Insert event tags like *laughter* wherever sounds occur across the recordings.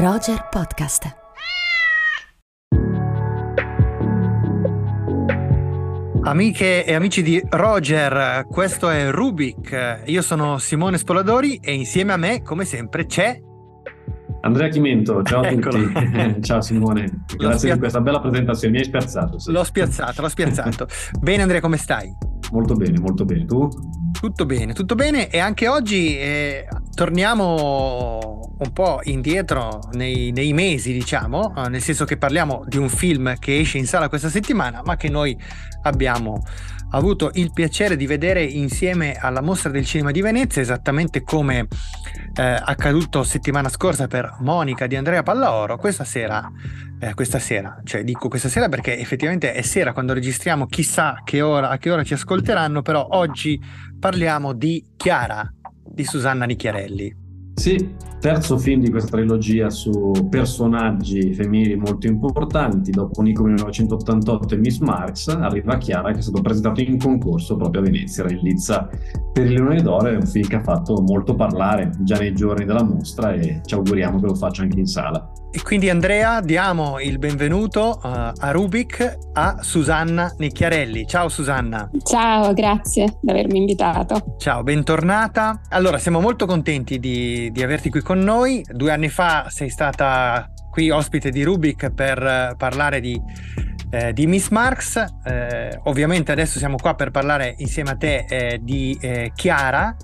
Roger Podcast. Amiche e amici di Roger, questo è Rubik. Io sono Simone Spoladori e insieme a me, come sempre, c'è Andrea Chimento, ciao a Eccolo. tutti. *laughs* ciao Simone, grazie spia... di questa bella presentazione, mi hai spiazzato. Sì. L'ho spiazzato, l'ho spiazzato. *laughs* bene Andrea, come stai? Molto bene, molto bene. Tu? Tutto bene, tutto bene e anche oggi eh, torniamo un po' indietro nei, nei mesi, diciamo, eh, nel senso che parliamo di un film che esce in sala questa settimana, ma che noi abbiamo avuto il piacere di vedere insieme alla Mostra del Cinema di Venezia, esattamente come eh, accaduto settimana scorsa per Monica di Andrea Pallaoro, questa sera, eh, questa sera, cioè dico questa sera perché effettivamente è sera quando registriamo, chissà che ora, a che ora ci ascolteranno, però oggi parliamo di Chiara, di Susanna Nicchiarelli. Sì, terzo film di questa trilogia su personaggi femminili molto importanti. Dopo Nico 1988 e Miss Marx, arriva Chiara che è stato presentato in concorso proprio a Venezia, in Lizza per il Leone d'Oro. È un film che ha fatto molto parlare già nei giorni della mostra e ci auguriamo che lo faccia anche in sala. E quindi Andrea diamo il benvenuto uh, a Rubik a Susanna Nicchiarelli. Ciao Susanna. Ciao, grazie di avermi invitato. Ciao, bentornata. Allora, siamo molto contenti di, di averti qui con noi. Due anni fa sei stata qui ospite di Rubik per uh, parlare di, eh, di, Miss Marx. Eh, ovviamente adesso siamo qua per parlare insieme a te eh, di eh, Chiara.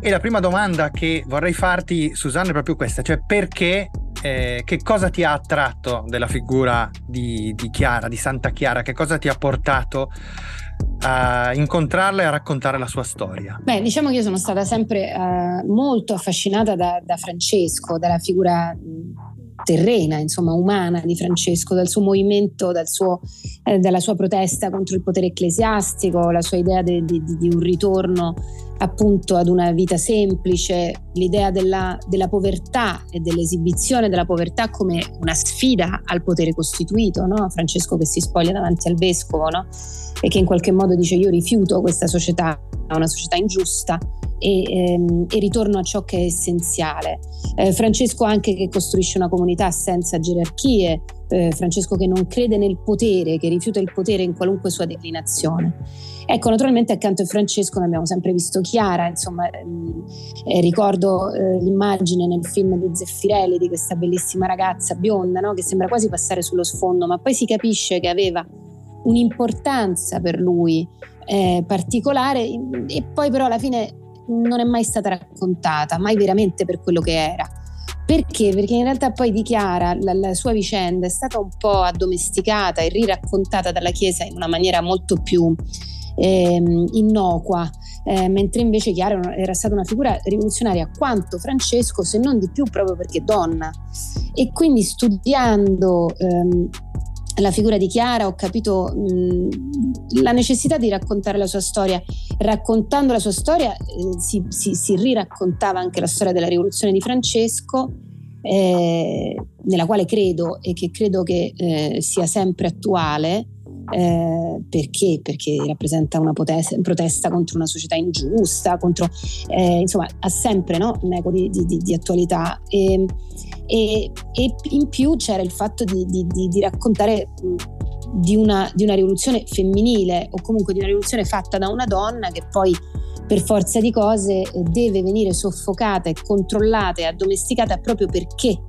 E la prima domanda che vorrei farti, Susanna, è proprio questa, cioè perché eh, che cosa ti ha attratto della figura di, di, Chiara, di Santa Chiara? Che cosa ti ha portato a incontrarla e a raccontare la sua storia? Beh, diciamo che io sono stata sempre eh, molto affascinata da, da, Francesco, dalla figura terrena, insomma, umana di Francesco, dal suo movimento, dal suo, eh, dalla sua protesta contro il potere ecclesiastico, la sua idea di, un ritorno appunto ad una vita semplice, l'idea della, della, povertà e dell'esibizione della povertà come una sfida al potere costituito, no? Francesco che si spoglia davanti al vescovo no? e che in qualche modo dice io rifiuto questa società, una società ingiusta e, ehm, e ritorno a ciò che è essenziale. Eh, Francesco anche che costruisce una comunità senza gerarchie, eh, Francesco che non crede nel potere, che rifiuta il potere in qualunque sua declinazione. Ecco, naturalmente accanto a Francesco ne abbiamo sempre visto Chiara, insomma, ehm, eh, ricordo eh, l'immagine nel film di Zeffirelli di questa bellissima ragazza bionda, no? che sembra quasi passare sullo sfondo, ma poi si capisce che aveva un'importanza per lui eh, particolare e poi però alla fine non è mai stata raccontata, mai veramente per quello che era. Perché? Perché in realtà poi di Chiara la, la, sua vicenda è stata un po' addomesticata e riraccontata dalla Chiesa in una maniera molto più ehm, innocua, eh, mentre invece Chiara era stata una figura rivoluzionaria quanto Francesco, se non di più proprio perché donna. E quindi studiando ehm, la figura di Chiara ho capito mh, la necessità di raccontare la sua storia. Raccontando la sua storia eh, si, si, si, riraccontava anche la storia della rivoluzione di Francesco, eh, nella quale credo e che credo che eh, sia sempre attuale. Eh, perché? Perché rappresenta una potesta, protesta contro una società ingiusta, contro, eh, insomma, ha sempre no? un eco di, di, di attualità. E, e, e, in più c'era il fatto di, di, di, di raccontare di una, di una, rivoluzione femminile o comunque di una rivoluzione fatta da una donna che poi per forza di cose deve venire soffocata e controllata e addomesticata proprio perché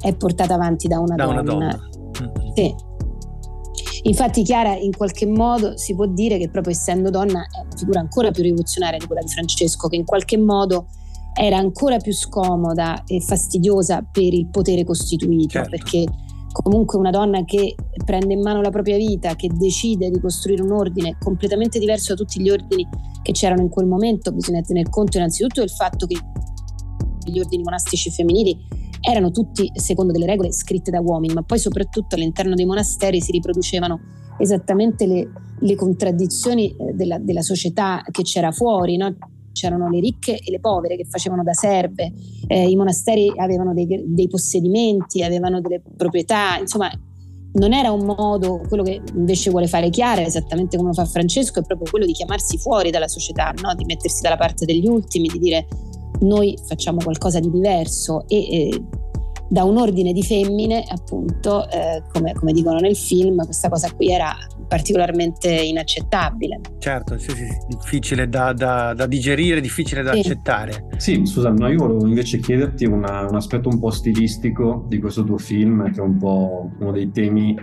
è portata avanti da una da donna. Una donna. Sì. Infatti Chiara in qualche modo si può dire che proprio essendo donna è una figura ancora più rivoluzionaria di quella di Francesco, che in qualche modo era ancora più scomoda e fastidiosa per il potere costituito, certo. perché comunque una donna che prende in mano la propria vita, che decide di costruire un ordine completamente diverso da tutti gli ordini che c'erano in quel momento, bisogna tener conto innanzitutto del fatto che gli ordini monastici femminili erano tutti secondo delle regole scritte da uomini, ma poi soprattutto all'interno dei monasteri si riproducevano esattamente le, le contraddizioni eh, della, della, società che c'era fuori, no? C'erano le ricche e le povere che facevano da serve, eh, i monasteri avevano dei, dei possedimenti, avevano delle proprietà, insomma non era un modo, quello che invece vuole fare Chiara, esattamente come lo fa Francesco, è proprio quello di chiamarsi fuori dalla società, no? di mettersi dalla parte degli ultimi, di dire noi facciamo qualcosa di diverso e, e da un ordine di femmine, appunto, eh, come, come, dicono nel film, questa cosa qui era particolarmente inaccettabile. Certo, sì, sì, difficile da, da, da, digerire, difficile da sì. accettare. Sì, scusa, no, io volevo invece chiederti una, un aspetto un po' stilistico di questo tuo film, che è un po' uno dei temi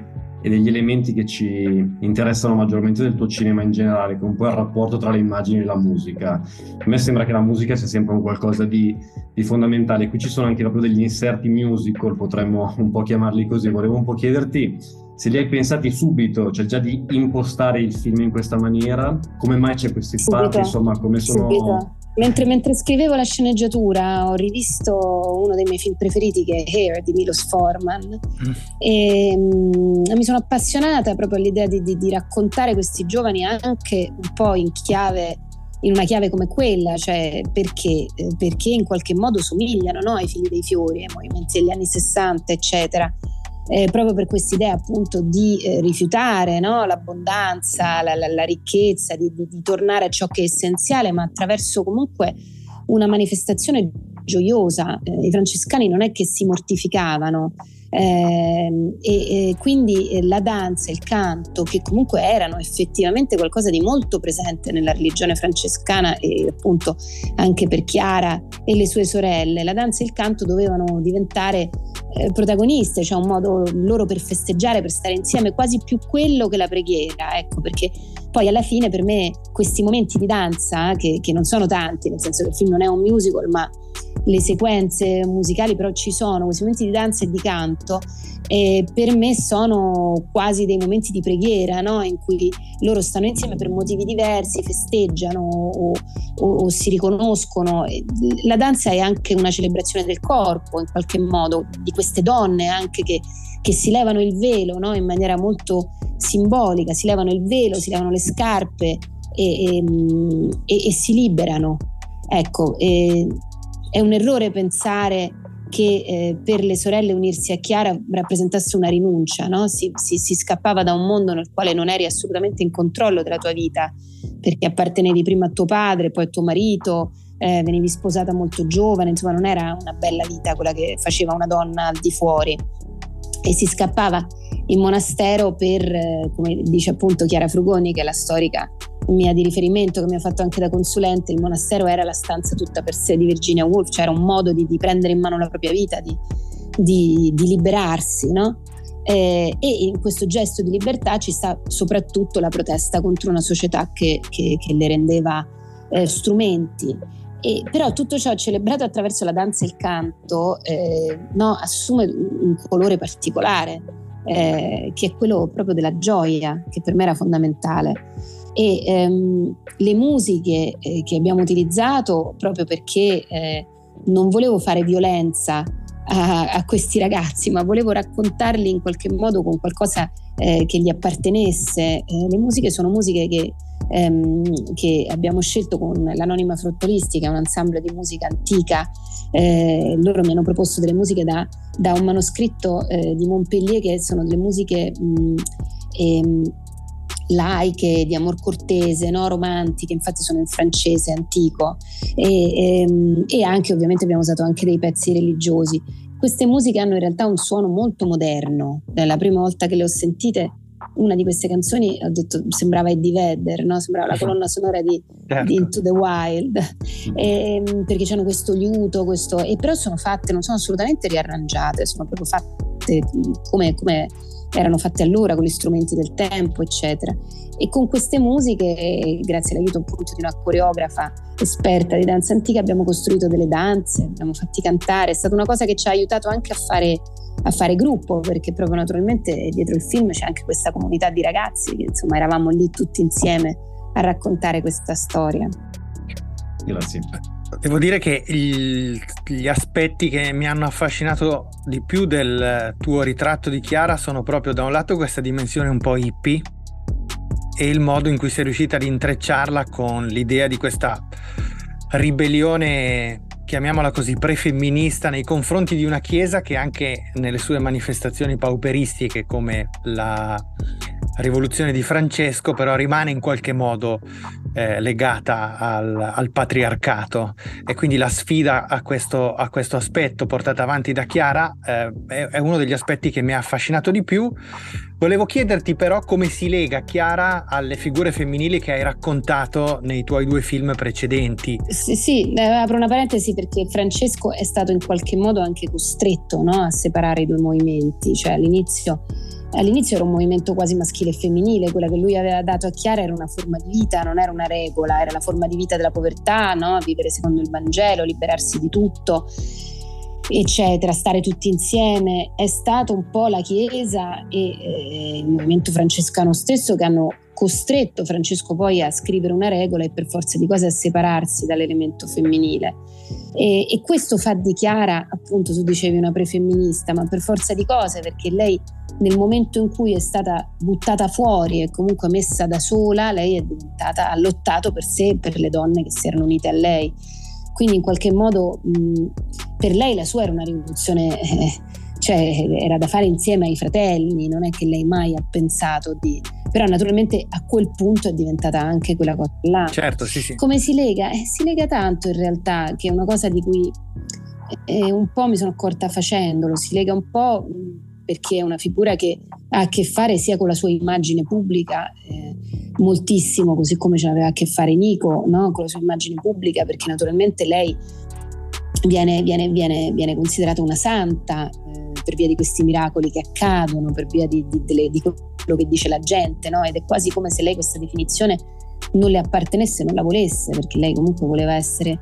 e degli elementi che ci interessano maggiormente del tuo cinema in generale, che è un po' il rapporto tra le immagini e la musica. A me sembra che la musica sia sempre un qualcosa di, di fondamentale. Qui ci sono anche proprio degli inserti musical, potremmo un po' chiamarli così. Volevo un po' chiederti se li hai pensati subito, cioè già di impostare il film in questa maniera, come mai c'è questi spazi, insomma, come sono... Subito. Mentre, mentre, scrivevo la sceneggiatura ho rivisto uno dei miei film preferiti che è Hair di Milos Forman mm. e um, mi sono appassionata proprio all'idea di, di, di, raccontare questi giovani anche un po' in chiave in una chiave come quella, cioè perché, eh, perché in qualche modo somigliano no, ai figli dei fiori, ai movimenti degli anni 60, eccetera eh, proprio per quest'idea appunto di eh, rifiutare no? l'abbondanza, la, la, la ricchezza, di, di, di, tornare a ciò che è essenziale, ma attraverso comunque una manifestazione gioiosa. Eh, I francescani non è che si mortificavano, e, e, quindi eh, la danza, il canto, che comunque erano effettivamente qualcosa di molto presente nella religione francescana e appunto anche per Chiara e le sue sorelle, la danza e il canto dovevano diventare eh, protagoniste, cioè un modo loro per festeggiare, per stare insieme, quasi più quello che la preghiera, ecco perché poi alla fine per me questi momenti di danza, che, che non sono tanti, nel senso che il film non è un musical, ma le sequenze musicali però ci sono, questi momenti di danza e di canto, e per me sono quasi dei momenti di preghiera, no? in cui loro stanno insieme per motivi diversi, festeggiano o, o, o, si riconoscono. La danza è anche una celebrazione del corpo, in qualche modo, di queste donne anche che, che si levano il velo no? in maniera molto simbolica, si levano il velo, si levano le scarpe e, e, e, e si liberano. Ecco, è un errore pensare che eh, per le sorelle unirsi a Chiara rappresentasse una rinuncia, no? si, si, si, scappava da un mondo nel quale non eri assolutamente in controllo della tua vita, perché appartenevi prima a tuo padre, poi a tuo marito, eh, venivi sposata molto giovane, insomma non era una bella vita quella che faceva una donna al di fuori e si scappava in monastero per, eh, come dice appunto Chiara Frugoni, che è la storica mia di riferimento che mi ha fatto anche da consulente, il monastero era la stanza tutta per sé di Virginia Woolf, cioè era un modo di, di prendere in mano la propria vita, di, di, di liberarsi, no? Eh, e in questo gesto di libertà ci sta soprattutto la protesta contro una società che, che, che le rendeva eh, strumenti. E, però tutto ciò celebrato attraverso la danza e il canto eh, no, assume un colore particolare, eh, che è quello proprio della gioia, che per me era fondamentale. E ehm, le musiche eh, che abbiamo utilizzato proprio perché eh, non volevo fare violenza a, a, questi ragazzi, ma volevo raccontarli in qualche modo con qualcosa eh, che gli appartenesse. Eh, le musiche sono musiche che, ehm, che, abbiamo scelto con l'Anonima Fruttolistica, un ensemble di musica antica. Eh, loro mi hanno proposto delle musiche da, da un manoscritto eh, di Montpellier che sono delle musiche mh, ehm, laiche, di amor cortese, no? romantiche, infatti sono in francese antico e, e, ehm, e, anche ovviamente abbiamo usato anche dei pezzi religiosi. Queste musiche hanno in realtà un suono molto moderno, la prima volta che le ho sentite una di queste canzoni ho detto sembrava Eddie Vedder, no? sembrava la colonna sonora di, certo. di Into the Wild, e, ehm, perché c'hanno questo liuto, questo, e però sono fatte, non sono assolutamente riarrangiate, sono proprio fatte come, come erano fatte allora con gli strumenti del tempo, eccetera. E con queste musiche, grazie all'aiuto appunto di una coreografa esperta di danza antica, abbiamo costruito delle danze, abbiamo fatti cantare, è stata una cosa che ci ha aiutato anche a fare, a fare gruppo, perché proprio naturalmente dietro il film c'è anche questa comunità di ragazzi che insomma eravamo lì tutti insieme a raccontare questa storia. Grazie. Devo dire che il, gli aspetti che mi hanno affascinato di più del tuo ritratto di Chiara sono proprio da un lato questa dimensione un po' hippie e il modo in cui sei riuscita ad intrecciarla con l'idea di questa ribellione, chiamiamola così, prefemminista nei confronti di una chiesa che anche nelle sue manifestazioni pauperistiche come la, rivoluzione di Francesco, però rimane in qualche modo eh, legata al, al, patriarcato e quindi la sfida a questo, a questo aspetto portata avanti da Chiara eh, è, è, uno degli aspetti che mi ha affascinato di più. Volevo chiederti però come si lega Chiara alle figure femminili che hai raccontato nei tuoi due film precedenti. Sì, sì eh, apro una parentesi perché Francesco è stato in qualche modo anche costretto no, a separare i due movimenti, cioè all'inizio all'inizio era un movimento quasi maschile e femminile, quella che lui aveva dato a Chiara era una forma di vita, non era una regola, era la forma di vita della povertà, no? vivere secondo il Vangelo, liberarsi di tutto, eccetera, stare tutti insieme. È stato un po' la Chiesa e eh, il movimento francescano stesso che hanno costretto Francesco poi a scrivere una regola e per forza di cose a separarsi dall'elemento femminile. E, e questo fa di Chiara, appunto, tu dicevi una prefemminista, ma per forza di cose, perché lei nel momento in cui è stata buttata fuori e comunque messa da sola, lei è diventata, ha lottato per sé e per le donne che si erano unite a lei. Quindi in qualche modo mh, per lei la sua era una rivoluzione, eh, cioè era da fare insieme ai fratelli, non è che lei mai ha pensato di... Però naturalmente a quel punto è diventata anche quella cosa là. Certo, sì, sì. Come si lega? Eh, si lega tanto in realtà, che è una cosa di cui eh, un po' mi sono accorta facendolo, si lega un po' perché è una figura che ha a che fare sia con la sua immagine pubblica, eh, moltissimo, così come ce l'aveva a che fare Nico, no? con la sua immagine pubblica, perché naturalmente lei viene, viene, viene, viene considerata una santa eh, per via di questi miracoli che accadono, per via di, di, di, di quello che dice la gente, no? ed è quasi come se lei questa definizione non le appartenesse, non la volesse, perché lei comunque voleva essere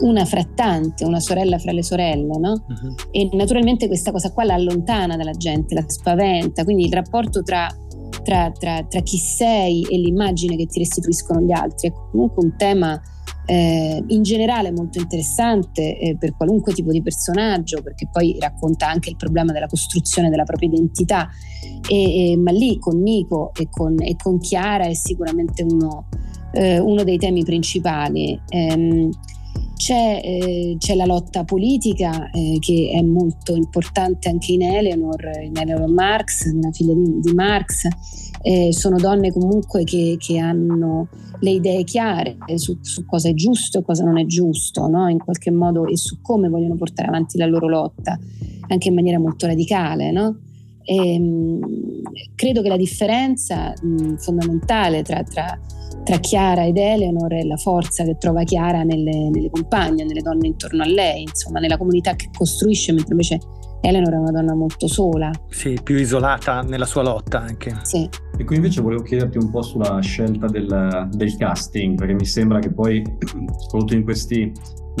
una fra tante, una sorella fra le sorelle, no? Uh-huh. E naturalmente questa cosa qua la allontana dalla gente, la spaventa, quindi il rapporto tra, tra, tra, tra chi sei e l'immagine che ti restituiscono gli altri è comunque un tema eh, in generale molto interessante eh, per qualunque tipo di personaggio, perché poi racconta anche il problema della costruzione della propria identità, e, e, ma lì con Nico e con, e con Chiara è sicuramente uno, eh, uno dei temi principali. Ehm, c'è, eh, c'è, la lotta politica eh, che è molto importante anche in Eleanor, in Eleanor Marx, una figlia di, di Marx. Eh, sono donne comunque che, che, hanno le idee chiare su, su, cosa è giusto e cosa non è giusto, no? in qualche modo, e su come vogliono portare avanti la loro lotta, anche in maniera molto radicale. No? E, ehm, credo che la differenza mh, fondamentale tra, tra tra Chiara ed Eleanor e la forza che trova Chiara nelle, nelle compagne, nelle donne intorno a lei, insomma nella comunità che costruisce, mentre invece Eleanor è una donna molto sola. Sì, più isolata nella sua lotta anche. Sì. E qui invece volevo chiederti un po' sulla scelta del, del casting, perché mi sembra che poi, soprattutto in questi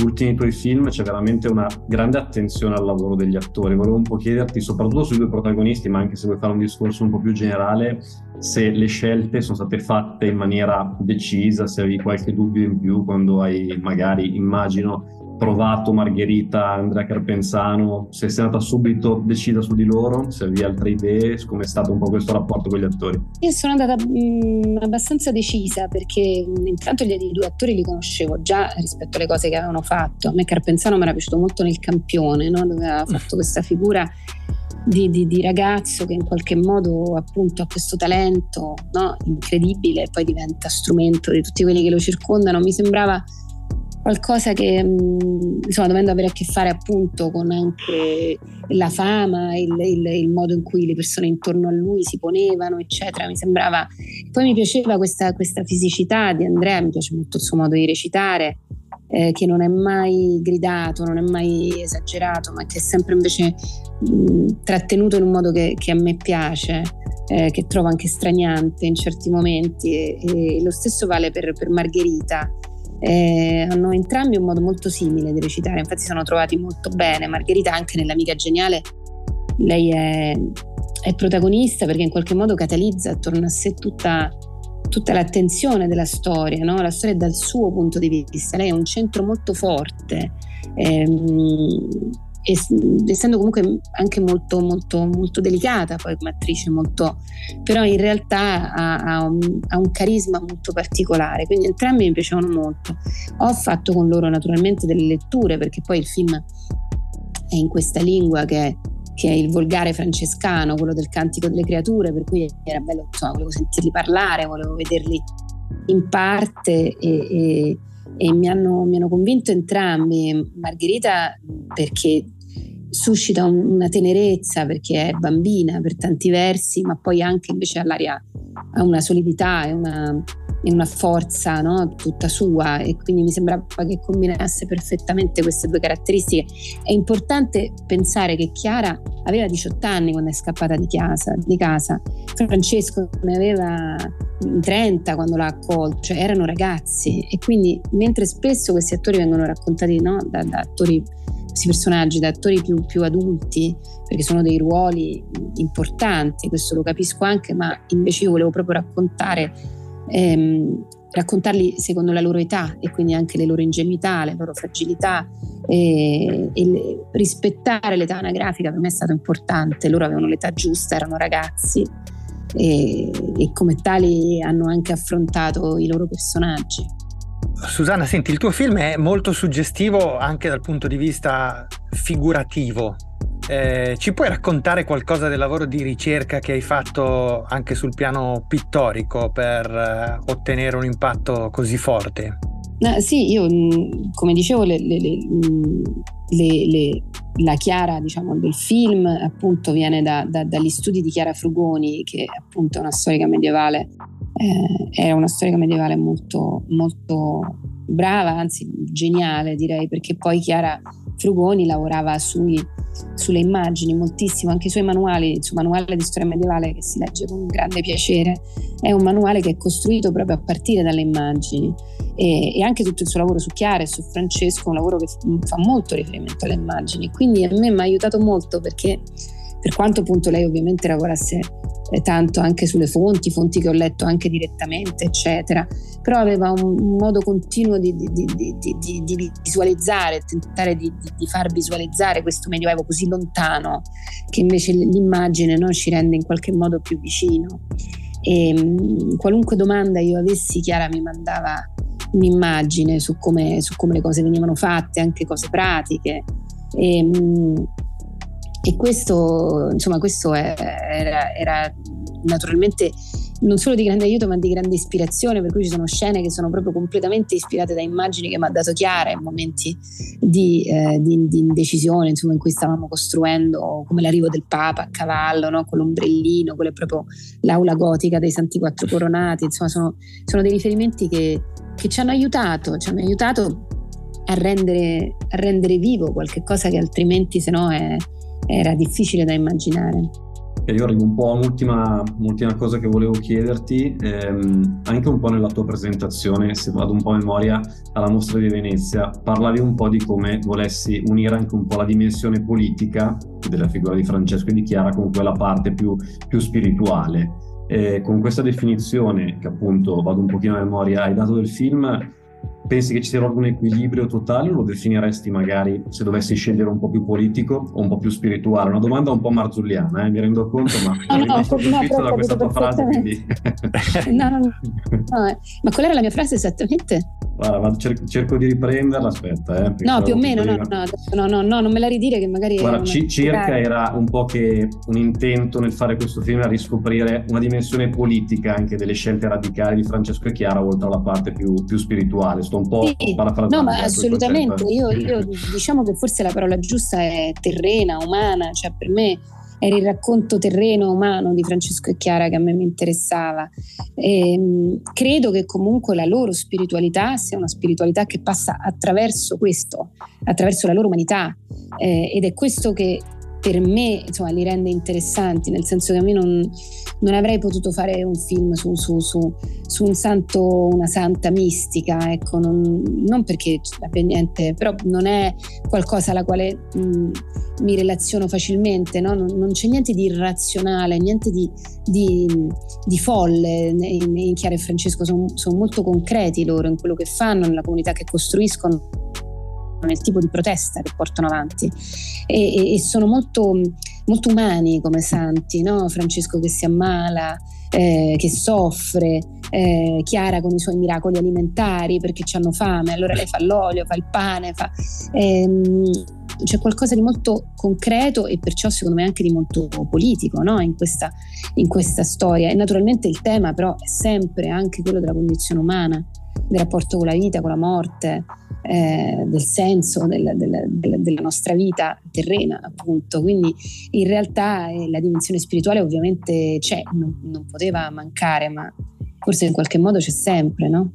ultimi tuoi film, c'è veramente una grande attenzione al lavoro degli attori. Volevo un po' chiederti, soprattutto sui due protagonisti, ma anche se vuoi fare un discorso un po' più generale, se le scelte sono state fatte in maniera decisa, se avevi qualche dubbio in più quando hai magari, immagino, provato Margherita, Andrea Carpenzano, se sei andata subito decisa su di loro, se avevi altre idee, come è stato un po' questo rapporto con gli attori? Io sono andata mh, mm, abbastanza decisa perché mm, intanto gli due attori li conoscevo già rispetto alle cose che avevano fatto. A me Carpenzano mi era piaciuto molto nel campione, no? dove aveva fatto questa figura di, di, di, ragazzo che in qualche modo appunto ha questo talento no? incredibile e poi diventa strumento di tutti quelli che lo circondano. Mi sembrava qualcosa che mm, insomma dovendo avere a che fare appunto con anche la fama, il, il, il, modo in cui le persone intorno a lui si ponevano, eccetera, mi sembrava. Poi mi piaceva questa, questa fisicità di Andrea, mi piace molto il suo modo di recitare, eh, che non è mai gridato, non è mai esagerato, ma che è sempre invece mh, mm, trattenuto in un modo che, che a me piace. Eh, che trovo anche straniante in certi momenti e, e lo stesso vale per, per Margherita eh, hanno entrambi un modo molto simile di recitare, infatti si sono trovati molto bene. Margherita anche nell'Amica Geniale, lei è, è protagonista perché in qualche modo catalizza attorno a sé tutta, tutta l'attenzione della storia, no? la storia dal suo punto di vista, lei è un centro molto forte. Ehm, essendo comunque anche molto, molto, molto delicata poi come attrice, molto, però in realtà ha, ha, un, ha, un, carisma molto particolare, quindi entrambi mi piacevano molto. Ho fatto con loro naturalmente delle letture perché poi il film è in questa lingua che che è il volgare francescano, quello del cantico delle creature, per cui era bello, insomma, volevo sentirli parlare, volevo vederli in parte e, e, e mi, hanno, mi, hanno, convinto entrambi. Margherita perché suscita una tenerezza, perché è bambina per tanti versi, ma poi anche invece all'aria ha una solidità e una, e una forza no? tutta sua e quindi mi sembrava che combinasse perfettamente queste due caratteristiche. È importante pensare che Chiara aveva 18 anni quando è scappata di casa, di casa. Francesco ne aveva 30 quando l'ha accolto, cioè erano ragazzi e quindi mentre spesso questi attori vengono raccontati no? da, da attori questi personaggi da attori più, più, adulti, perché sono dei ruoli importanti, questo lo capisco anche, ma invece io volevo proprio raccontare, ehm, raccontarli secondo la loro età e quindi anche le loro ingenuità, le loro fragilità e, e le, rispettare l'età anagrafica per me è stato importante, loro avevano l'età giusta, erano ragazzi. E, e come tali hanno anche affrontato i loro personaggi. Susanna, senti, il tuo film è molto suggestivo anche dal punto di vista figurativo. Eh, ci puoi raccontare qualcosa del lavoro di ricerca che hai fatto anche sul piano pittorico per eh, ottenere un impatto così forte? Eh, sì, io mm, come dicevo, le, le, le, la Chiara diciamo, del film appunto viene da, da, dagli studi di Chiara Frugoni, che appunto è una storica medievale eh, era una storica medievale molto, molto brava, anzi geniale direi, perché poi Chiara Frugoni lavorava sui, sulle immagini moltissimo, anche i suoi manuali, il suo manuale di storia medievale che si legge con grande piacere, è un manuale che è costruito proprio a partire dalle immagini. E, e anche tutto il suo lavoro su Chiara e su Francesco è un lavoro che fa molto riferimento alle immagini, quindi a me mi ha aiutato molto perché per quanto appunto lei ovviamente lavorasse eh, tanto anche sulle fonti, fonti che ho letto anche direttamente, eccetera, però aveva un, modo continuo di, di, di, di, visualizzare, tentare di, far visualizzare questo medioevo così lontano che invece l'immagine no, ci rende in qualche modo più vicino. E mh, qualunque domanda io avessi, Chiara mi mandava un'immagine su come, su come le cose venivano fatte, anche cose pratiche. E, mh, e questo, insomma, questo era, era naturalmente non solo di grande aiuto ma di grande ispirazione per cui ci sono scene che sono proprio completamente ispirate da immagini che mi ha dato Chiara in momenti di, eh, di, di indecisione insomma, in cui stavamo costruendo come l'arrivo del Papa a cavallo no? con l'ombrellino quella è proprio l'aula gotica dei Santi Quattro Coronati insomma sono, sono dei riferimenti che, che, ci hanno aiutato ci hanno aiutato a rendere, a rendere vivo qualche cosa che altrimenti se no è era difficile da immaginare. E io arrivo un po' a un'ultima, un'ultima cosa che volevo chiederti, ehm, anche un po' nella tua presentazione, se vado un po' a memoria, alla mostra di Venezia, parlavi un po' di come volessi unire anche un po' la dimensione politica della figura di Francesco e di Chiara con quella parte più, più spirituale. E con questa definizione, che appunto vado un pochino a memoria, hai dato del film, Pensi che ci sia un equilibrio totale o lo definiresti magari se dovessi scegliere un po' più politico o un po' più spirituale? Una domanda un po' marzulliana, eh? mi rendo conto, ma *laughs* no, no, no, da questa tua frase. Quindi... *laughs* no, no, no, no, eh. ma qual era la mia frase esattamente? Guarda, cer- cerco di riprenderla, aspetta. Eh, no, più o meno, no, no, no, no, non me la ridire che magari... Guarda, c- circa era un po' che un intento nel fare questo film a riscoprire una dimensione politica anche delle scelte radicali di Francesco e Chiara, oltre alla parte più, più spirituale. Sto un po' sì, parafrasando. No, ma assolutamente. Io, io *laughs* diciamo che forse la parola giusta è terrena, umana, cioè per me era il racconto terreno umano di Francesco e Chiara che a me mi interessava. E, ehm, credo che comunque la loro spiritualità sia una spiritualità che passa attraverso questo, attraverso la loro umanità. Eh, ed è questo che per me insomma, li rende interessanti, nel senso che a me non, non avrei potuto fare un film su, su, su, su un santo, una santa mistica, ecco, non, non, perché abbia niente, però non è qualcosa alla quale mh, mi relaziono facilmente, no? non, non, c'è niente di irrazionale, niente di, di, di folle in Chiara e Francesco, sono, sono molto concreti loro in quello che fanno, nella comunità che costruiscono nel tipo di protesta che portano avanti e, e, sono molto, molto, umani come santi, no? Francesco che si ammala, eh, che soffre, eh, Chiara con i suoi miracoli alimentari perché hanno fame, allora lei fa l'olio, fa il pane, fa, ehm, c'è qualcosa di molto concreto e perciò secondo me anche di molto politico no? in, questa, in questa storia. E naturalmente il tema però è sempre anche quello della condizione umana, del rapporto con la vita, con la morte, eh, del senso del, del, del, della nostra vita terrena, appunto. Quindi in realtà eh, la dimensione spirituale ovviamente c'è, non, non poteva mancare, ma forse in qualche modo c'è sempre, no?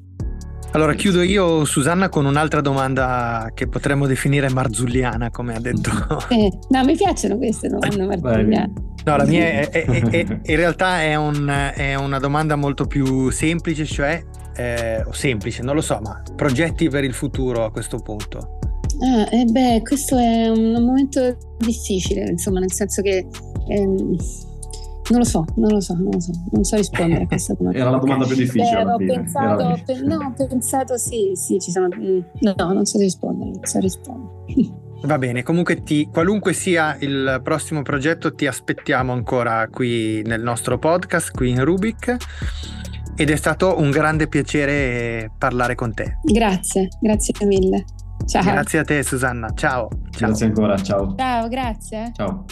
Allora chiudo io, Susanna, con un'altra domanda che potremmo definire marzulliana, come ha detto. *laughs* Eh, no, mi piacciono queste domande *laughs* marzulliane. No, la mia è, è, è, in realtà è, un, è, una domanda molto più semplice, cioè, eh, o semplice, non lo so, ma progetti per il futuro a questo punto. Ah, eh beh, questo è un momento difficile, insomma, nel senso che... Ehm, non lo so, non lo so, non lo so, non so rispondere a questa *laughs* domanda. Era la domanda più difficile. Beh, ho pensato, pe- no, ho pensato sì, sì, ci sono... Mm, no, non so rispondere, non so rispondere. *laughs* Va bene, comunque ti, qualunque sia il prossimo progetto ti aspettiamo ancora qui nel nostro podcast, qui in Rubik ed è stato un grande piacere parlare con te. Grazie, grazie mille. Ciao. Grazie a te Susanna, ciao. ciao. Grazie ancora, ciao. Ciao, grazie. Ciao.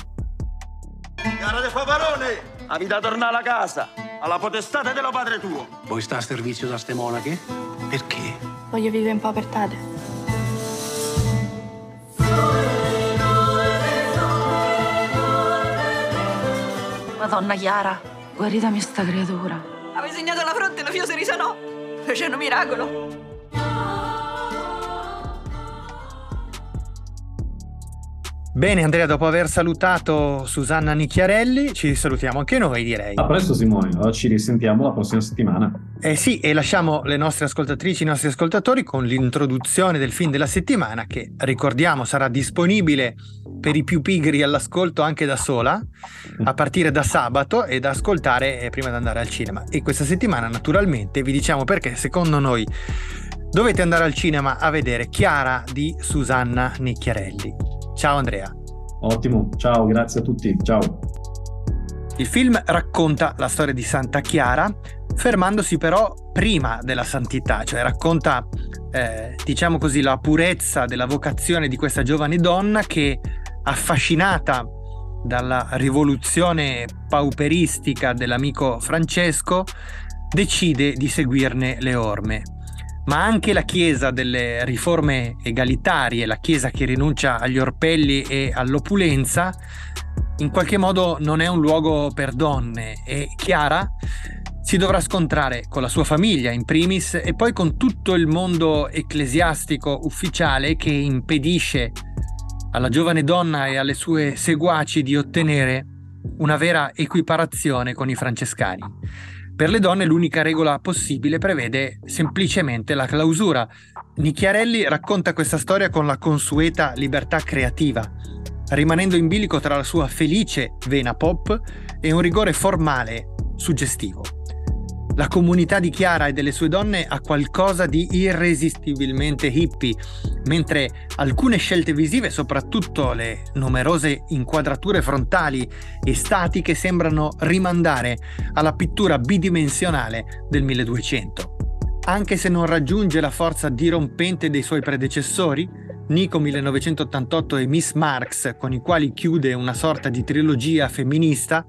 Cara de Favarone, a vita tornare a casa, alla potestà dello padre tuo. Vuoi sta a servizio da ste monache? Perché? Voglio vivere in povertà. Madonna Chiara, guaritami sta creatura. Avevi segnato la fronte e la fiosa risanò. Facendo miracolo. Bene Andrea, dopo aver salutato Susanna Nicchiarelli, ci salutiamo anche noi direi. A presto Simone, allora ci risentiamo la prossima settimana. Eh sì, e lasciamo le nostre ascoltatrici, i nostri ascoltatori con l'introduzione del film della settimana che ricordiamo sarà disponibile per i più pigri all'ascolto anche da sola, a partire da sabato e da ascoltare eh, prima di andare al cinema. E questa settimana naturalmente vi diciamo perché secondo noi dovete andare al cinema a vedere Chiara di Susanna Nicchiarelli. Ciao Andrea. Ottimo, ciao, grazie a tutti, ciao. Il film racconta la storia di Santa Chiara, fermandosi però prima della santità, cioè racconta, eh, diciamo così, la purezza della vocazione di questa giovane donna che, affascinata dalla rivoluzione pauperistica dell'amico Francesco, decide di seguirne le orme ma anche la Chiesa delle riforme egalitarie, la Chiesa che rinuncia agli orpelli e all'opulenza, in qualche modo non è un luogo per donne e Chiara si dovrà scontrare con la sua famiglia in primis e poi con tutto il mondo ecclesiastico ufficiale che impedisce alla giovane donna e alle sue seguaci di ottenere una vera equiparazione con i francescani. Per le donne l'unica regola possibile prevede semplicemente la clausura. Nicchiarelli racconta questa storia con la consueta libertà creativa, rimanendo in bilico tra la sua felice vena pop e un rigore formale suggestivo. La comunità di Chiara e delle sue donne ha qualcosa di irresistibilmente hippie, mentre alcune scelte visive, soprattutto le numerose inquadrature frontali e statiche, sembrano rimandare alla pittura bidimensionale del 1200. Anche se non raggiunge la forza dirompente dei suoi predecessori, Nico 1988 e Miss Marx, con i quali chiude una sorta di trilogia femminista,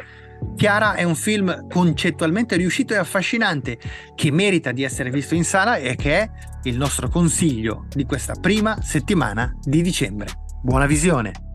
Chiara è un film concettualmente riuscito e affascinante che merita di essere visto in sala e che è il nostro consiglio di questa prima settimana di dicembre. Buona visione!